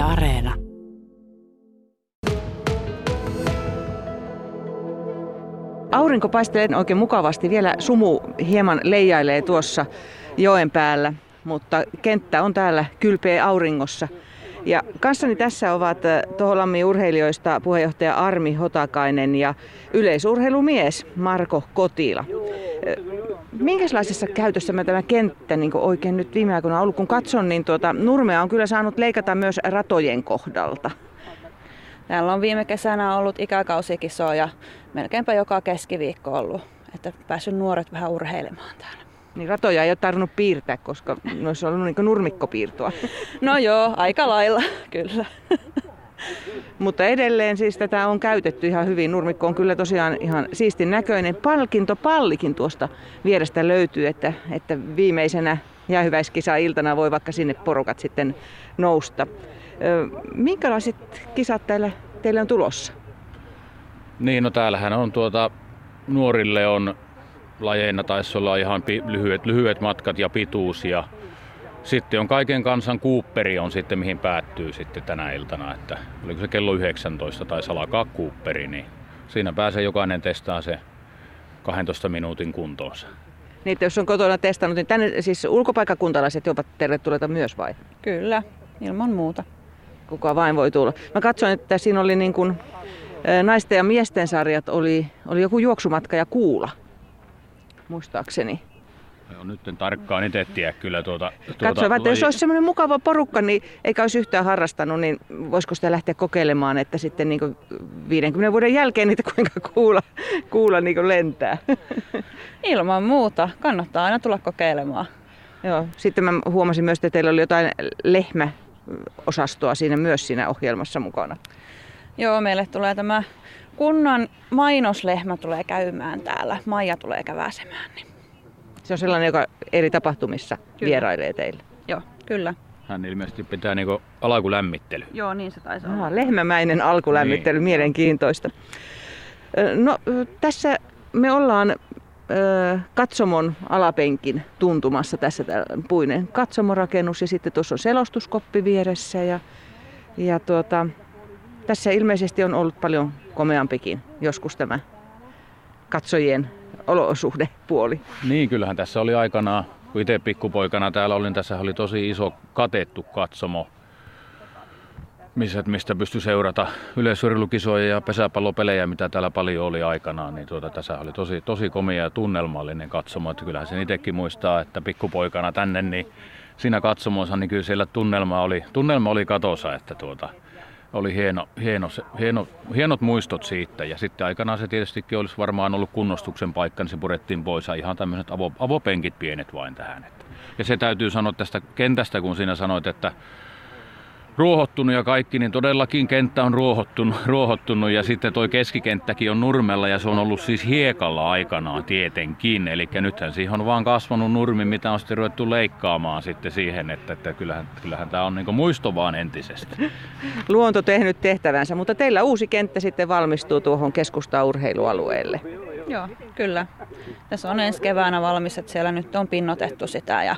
Areena. Aurinko paistelee oikein mukavasti. Vielä sumu hieman leijailee tuossa joen päällä, mutta kenttä on täällä kylpeä auringossa. Ja kanssani tässä ovat äh, Toholammin urheilijoista puheenjohtaja Armi Hotakainen ja yleisurheilumies Marko Kotila. Minkälaisessa käytössä mä tämä kenttä niin oikein nyt viime aikoina on ollut? Kun katson, niin tuota, nurmea on kyllä saanut leikata myös ratojen kohdalta. Täällä on viime kesänä ollut ikäkausikisoja melkeinpä joka keskiviikko ollut, että päässyt nuoret vähän urheilemaan täällä. Niin ratoja ei ole tarvinnut piirtää, koska noissa on ollut niin nurmikkopiirtoa. No joo, aika lailla, kyllä. Mutta edelleen siis tätä on käytetty ihan hyvin. Nurmikko on kyllä tosiaan ihan siistin näköinen. Palkintopallikin tuosta vierestä löytyy, että, että viimeisenä jäähyväiskisa-iltana voi vaikka sinne porukat sitten nousta. Minkälaiset kisat teille, teille on tulossa? Niin, no täällähän on tuota, nuorille on lajeina taisi olla ihan pi- lyhyet, lyhyet matkat ja pituus ja sitten on kaiken kansan Cooperi on sitten mihin päättyy sitten tänä iltana, että oliko se kello 19 tai alkaa Cooperi, niin siinä pääsee jokainen testaa se 12 minuutin kuntoonsa. Niin, jos on kotona testannut, niin tänne siis ulkopaikkakuntalaiset jopa tervetulleita myös vai? Kyllä, ilman muuta. Kuka vain voi tulla. Mä katsoin, että siinä oli niin kuin, naisten ja miesten sarjat, oli, oli joku juoksumatka ja kuula, muistaakseni. Joo, nyt en tarkkaan itse tiedä kyllä tuota... tuota Katsoin, että jos olisi semmoinen mukava porukka, niin eikä olisi yhtään harrastanut, niin voisiko sitä lähteä kokeilemaan, että sitten niin 50 vuoden jälkeen niitä kuinka kuulla, kuulla niin lentää. Ilman muuta. Kannattaa aina tulla kokeilemaan. Joo. Sitten mä huomasin myös, että teillä oli jotain lehmäosastoa siinä myös siinä ohjelmassa mukana. Joo, meille tulee tämä kunnan mainoslehmä tulee käymään täällä. Maija tulee käväsemään. Niin se on sellainen, joka eri tapahtumissa kyllä. vierailee teille. Joo, kyllä. Hän ilmeisesti pitää niinku alkulämmittely. Joo, niin se taisi olla. lehmämäinen alkulämmittely, niin. mielenkiintoista. No tässä me ollaan katsomon alapenkin tuntumassa tässä puinen katsomorakennus ja sitten tuossa on selostuskoppi vieressä ja, ja tuota, tässä ilmeisesti on ollut paljon komeampikin joskus tämä katsojien olosuhdepuoli. Niin, kyllähän tässä oli aikanaan, kun itse pikkupoikana täällä olin, tässä oli tosi iso katettu katsomo, missä, mistä pystyi seurata yleisurheilukisoja ja pesäpallopelejä, mitä täällä paljon oli aikanaan, niin tuota, tässä oli tosi, tosi komea ja tunnelmallinen katsomo. Että kyllähän sen itsekin muistaa, että pikkupoikana tänne, niin siinä katsomossa, niin kyllä siellä tunnelma oli, tunnelma oli katossa, että tuota, oli hieno, hieno, hieno, hienot muistot siitä. Ja sitten aikanaan se tietystikin olisi varmaan ollut kunnostuksen paikka, niin se purettiin pois ja ihan tämmöiset avo, avopenkit pienet vain tähän. Ja se täytyy sanoa tästä kentästä, kun siinä sanoit, että ruohottunut ja kaikki, niin todellakin kenttä on ruohottunut, ruohottunut ja sitten toi keskikenttäkin on nurmella ja se on ollut siis hiekalla aikanaan tietenkin. Eli nythän siihen on vaan kasvanut nurmi, mitä on sitten ruvettu leikkaamaan sitten siihen, että, että kyllähän, kyllähän tämä on niin muisto vaan entisestä. Luonto tehnyt tehtävänsä, mutta teillä uusi kenttä sitten valmistuu tuohon keskusta-urheilualueelle. Joo, kyllä. Tässä on ensi keväänä valmis, että siellä nyt on pinnotettu sitä ja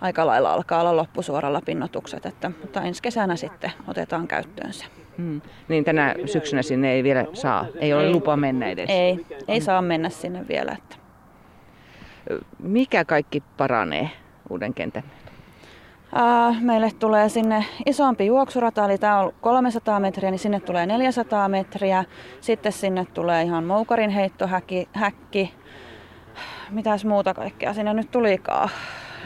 aika lailla alkaa olla loppusuoralla pinnotukset, että, mutta ensi kesänä sitten otetaan käyttöön se. Hmm. Niin tänä syksynä sinne ei vielä saa, ei ole ei, lupa mennä edes? Ei, ei saa mennä sinne vielä. Että. Mikä kaikki paranee uuden kentän? meille tulee sinne isompi juoksurata, eli tämä on 300 metriä, niin sinne tulee 400 metriä. Sitten sinne tulee ihan moukarin heittohäkki, häkki. Mitäs muuta kaikkea sinne nyt tulikaan?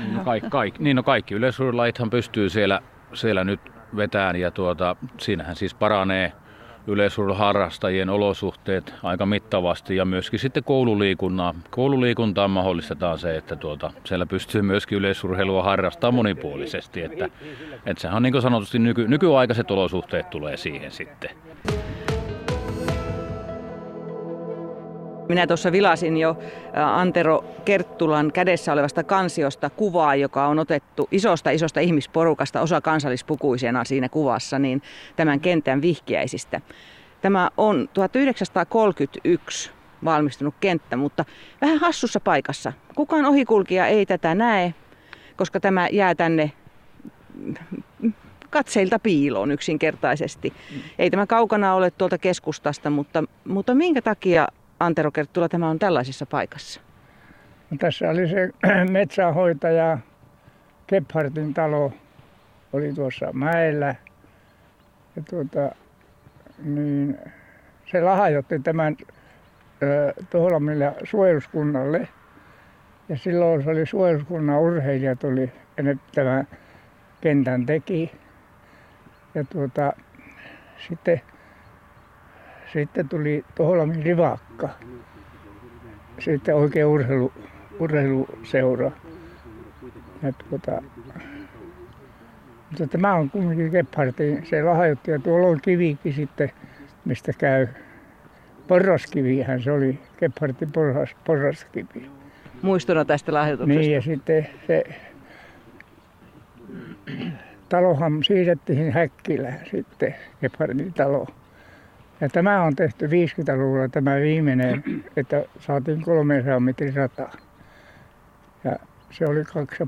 Niin no, kaikki, kaikki, niin no kaikki yleisurheilulajithan pystyy siellä, siellä nyt vetään ja tuota, siinähän siis paranee yleisurheiluharrastajien olosuhteet aika mittavasti ja myöskin sitten koululiikuntaa. Koululiikuntaan mahdollistetaan se, että tuota, siellä pystyy myöskin yleisurheilua harrastamaan monipuolisesti. Että, että sehän on niin kuin sanotusti nyky, nykyaikaiset olosuhteet tulee siihen sitten. Minä tuossa vilasin jo Antero Kerttulan kädessä olevasta kansiosta kuvaa, joka on otettu isosta isosta ihmisporukasta, osa kansallispukuisena siinä kuvassa, niin tämän kentän vihkiäisistä. Tämä on 1931 valmistunut kenttä, mutta vähän hassussa paikassa. Kukaan ohikulkija ei tätä näe, koska tämä jää tänne katseilta piiloon yksinkertaisesti. Ei tämä kaukana ole tuolta keskustasta, mutta, mutta minkä takia Antero Kerttula tämä on tällaisessa paikassa? No, tässä oli se metsähoitaja Gebhardin talo, oli tuossa mäellä. Ja tuota, niin se lahjoitti tämän Tohlamille suojeluskunnalle. Ja silloin se oli suojeluskunnan urheilija tuli ja tämän kentän teki. Ja tuota, sitten, sitten tuli Tohlamin rivakka. Sitten oikein urheilu, urheiluseura. Ja tuota, mutta tämä on kumminkin Gebhardin, se lahjoitti ja tuolla on kivikin sitten, mistä käy porraskivihän se oli, Gebhardin porras, porraskivi. Muistona tästä lahjoituksesta. Niin ja sitten se talohan siirrettiin Häkkilään sitten, Gebhardin talo. Ja tämä on tehty 50-luvulla tämä viimeinen, että saatiin 300 metrin rata. Ja se oli kaksi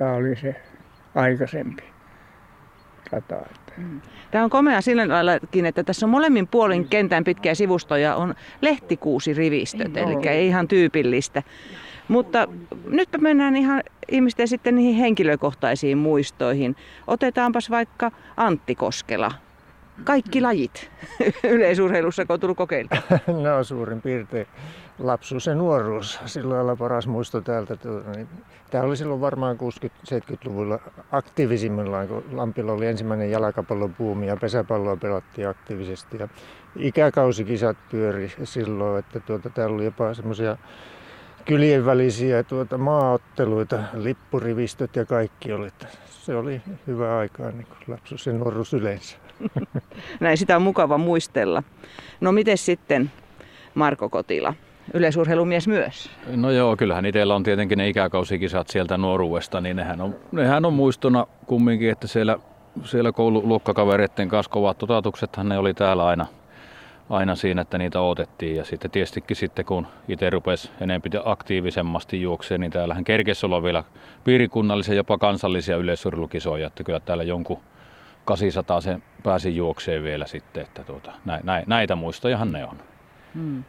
ja oli se aikaisempi rata. Mm. Tämä on komea sillä laillakin, että tässä on molemmin puolin kentän pitkiä sivustoja on lehtikuusirivistöt, eli ei ihan tyypillistä. Mutta nyt mennään ihan ihmisten sitten niihin henkilökohtaisiin muistoihin. Otetaanpas vaikka Antti Koskela. Kaikki lajit yleisurheilussa, kun on tullut kokeilta. no suurin piirtein lapsuus ja nuoruus. Silloin oli paras muisto täältä. Niin tämä oli silloin varmaan 60-70-luvulla aktiivisimmillaan, kun Lampilla oli ensimmäinen jalkapallopuumi ja pesäpalloa pelattiin aktiivisesti. Ja ikäkausikisat pyöri silloin, että tuota, täällä oli jopa semmoisia kylien välisiä tuota, maaotteluita, lippurivistöt ja kaikki oli. Se oli hyvä aikaa, niin lapsuus ja nuoruus yleensä. Näin sitä on mukava muistella. No miten sitten Marko Kotila? yleisurheilumies myös. No joo, kyllähän itsellä on tietenkin ne ikäkausikisat sieltä nuoruudesta, niin nehän on, nehän on muistona kumminkin, että siellä, siellä koululuokkakavereiden kanssa kovat totatuksethan ne oli täällä aina, aina siinä, että niitä otettiin. Ja sitten tietystikin sitten, kun itse rupesi enemmän aktiivisemmasti juokseen, niin täällähän kerkesi olla vielä piirikunnallisia, jopa kansallisia yleisurheilukisoja, että kyllä täällä jonkun 800 sen pääsi juokseen vielä sitten, että tuota, näitä muistojahan ne on. Hmm.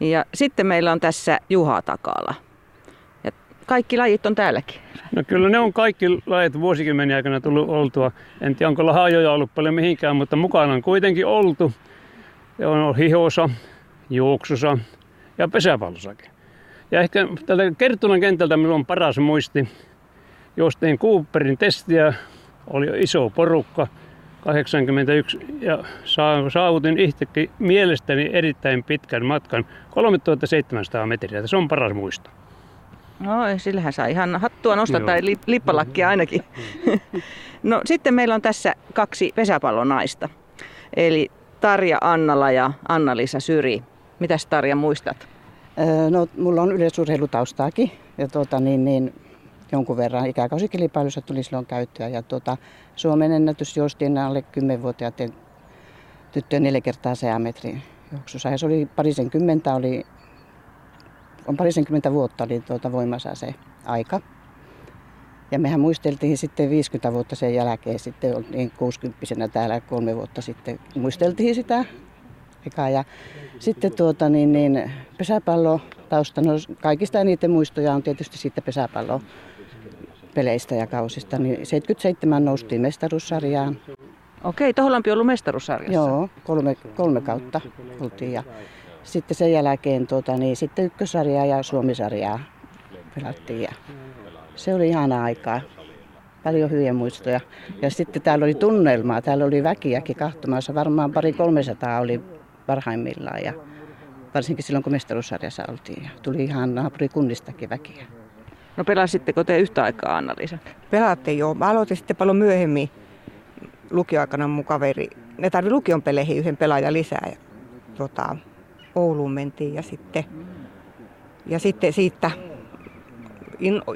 Ja sitten meillä on tässä Juha Takala. Ja kaikki lajit on täälläkin. No kyllä ne on kaikki lajit vuosikymmeniä aikana tullut oltua. En tiedä onko lahajoja ollut paljon mihinkään, mutta mukana on kuitenkin oltu. Ja on ollut hihosa, juoksussa ja pesäpallosakin. Ja ehkä tältä Kerttulan kentältä minulla on paras muisti. Jostain Cooperin testiä, oli iso porukka – 81 ja saavutin itsekin mielestäni erittäin pitkän matkan, 3700 metriä. Se on paras muisto. No, sillähän saa ihan hattua nostaa Joo. tai lippalakkia ainakin. no sitten meillä on tässä kaksi pesäpallonaista. Eli Tarja Annala ja Anna-Liisa Syri. Mitäs Tarja muistat? No, mulla on yleisurheilutaustaakin ja tuota, niin, niin, jonkun verran ikäkausikilpailussa tuli silloin käyttöä. Ja tuota, Suomen ennätys juostiin alle 10-vuotiaiden tyttöjen neljä kertaa 100 metrin juoksussa. Ja se oli parisenkymmentä, oli, on parisenkymmentä vuotta oli tuota voimassa se aika. Ja mehän muisteltiin sitten 50 vuotta sen jälkeen, sitten oltiin 60 täällä kolme vuotta sitten muisteltiin sitä aikaa. Ja sitten tuota, niin, niin, pesäpallo tausta, no kaikista eniten muistoja on tietysti siitä pesäpallo peleistä ja kausista, niin 77 noustiin mestaruussarjaan. Okei, Toholampi on ollut mestaruussarjassa? Joo, kolme, kolme kautta oltiin ja sitten sen jälkeen tuota, niin sitten ykkössarjaa ja suomisarjaa pelattiin ja se oli ihana aikaa. Paljon hyviä muistoja. Ja sitten täällä oli tunnelmaa, täällä oli väkiäkin kahtomassa. Varmaan pari 300 oli parhaimmillaan ja varsinkin silloin kun mestaruussarjassa oltiin. Ja tuli ihan naapurikunnistakin väkiä. No pelasitteko te yhtä aikaa, Anna-Liisa? Pelattiin joo. Mä aloitin sitten paljon myöhemmin lukioaikana mun kaveri. Ne tarvi lukion peleihin yhden pelaajan lisää. Ja, tota, Ouluun mentiin ja sitten, ja sitten siitä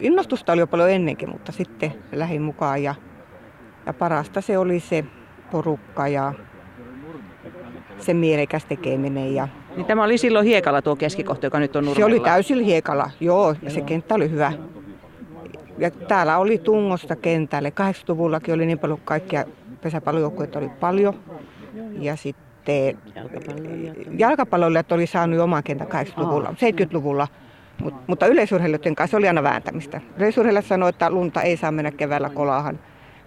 innostusta oli jo paljon ennenkin, mutta sitten lähdin mukaan ja, ja parasta se oli se porukka ja se mielekäs tekeminen ja niin tämä oli silloin hiekalla tuo keskikohta, joka nyt on nurmella. Se oli täysin hiekalla, joo, ja se kenttä oli hyvä. Ja täällä oli tungosta kentälle. 80-luvullakin oli niin paljon kaikkia pesäpallojoukkueita oli paljon. Ja sitten jalkapalloilijat oli saanut oman kentän 80-luvulla, 70-luvulla. Mut, mutta yleisurheilijoiden kanssa oli aina vääntämistä. Yleisurheilijat sanoivat, että lunta ei saa mennä keväällä kolaahan.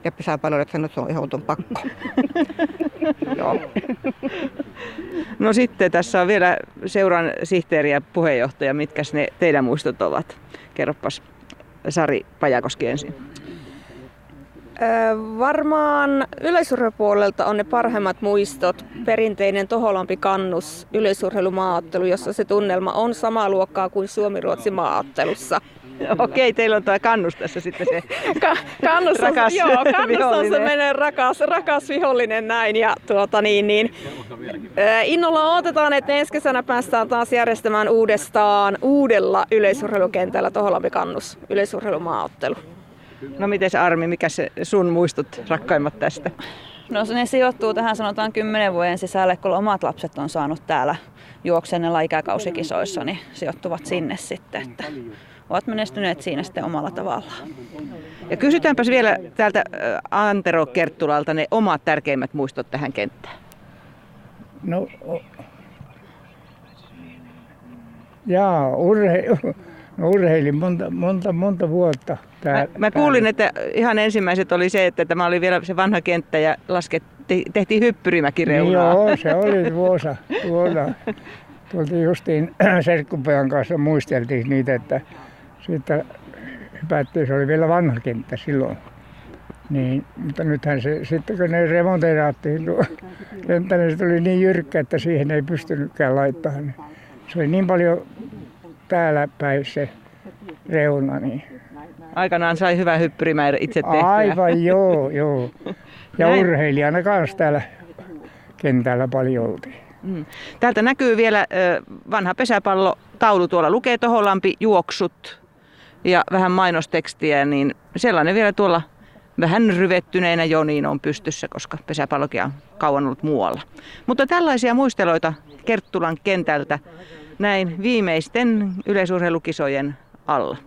Ja pesäpalloilijat sanoivat, että se on ehdoton pakko. Joo. No sitten tässä on vielä seuran sihteeri ja puheenjohtaja. Mitkä ne teidän muistot ovat? Kerropas Sari Pajakoski ensin. Varmaan yleisurheilupuolelta on ne parhaimmat muistot. Perinteinen Toholampi kannus yleisurheilumaaottelu, jossa se tunnelma on samaa luokkaa kuin Suomi-Ruotsi maaottelussa. Okei, teillä on tuo kannus tässä sitten se Ka- kannus, rakas on, joo, kannus on se vihollinen. menee rakas, rakas vihollinen näin. Ja tuota, niin, niin, ää, innolla odotetaan, että ensi kesänä päästään taas järjestämään uudestaan uudella yleisurheilukentällä Toholampi kannus yleisurheilumaaottelu. No miten Armi, mikä se sun muistot rakkaimmat tästä? No ne sijoittuu tähän sanotaan kymmenen vuoden sisälle, kun omat lapset on saanut täällä juoksennella ikäkausikisoissa, niin sijoittuvat sinne sitten. Että ovat menestyneet siinä sitten omalla tavallaan. Ja kysytäänpäs vielä täältä Antero Kerttulalta ne omat tärkeimmät muistot tähän kenttään. No, jaa, urhe, no urheilin monta, monta, monta vuotta. Tää, Mä, mä kuulin, että ihan ensimmäiset oli se, että tämä oli vielä se vanha kenttä ja lasketti, tehtiin hyppyrimäkireunaa. Joo, se oli tuossa. tuolla. Tultiin justiin serkkupojan kanssa muisteltiin niitä, että siitä hypättiin, se oli vielä vanha kenttä silloin. Niin, mutta nythän se, sitten kun ne remonteeraattiin tuo kenttä, niin se tuli niin jyrkkä, että siihen ei pystynytkään laittamaan. Niin Se oli niin paljon täällä päin se reuna, niin Aikanaan sai hyvä hyppyrimä itse tehtyä. aivan joo, joo. Ja Näin. urheilijana kanssa täällä kentällä paljon oltiin. Mm. Täältä näkyy vielä vanha pesäpallotaulu, tuolla lukee Toholampi juoksut ja vähän mainostekstiä, niin sellainen vielä tuolla vähän ryvettyneenä joniin on pystyssä, koska pesäpallokin on kauan ollut muualla. Mutta tällaisia muisteloita Kerttulan kentältä näin viimeisten yleisurheilukisojen alla.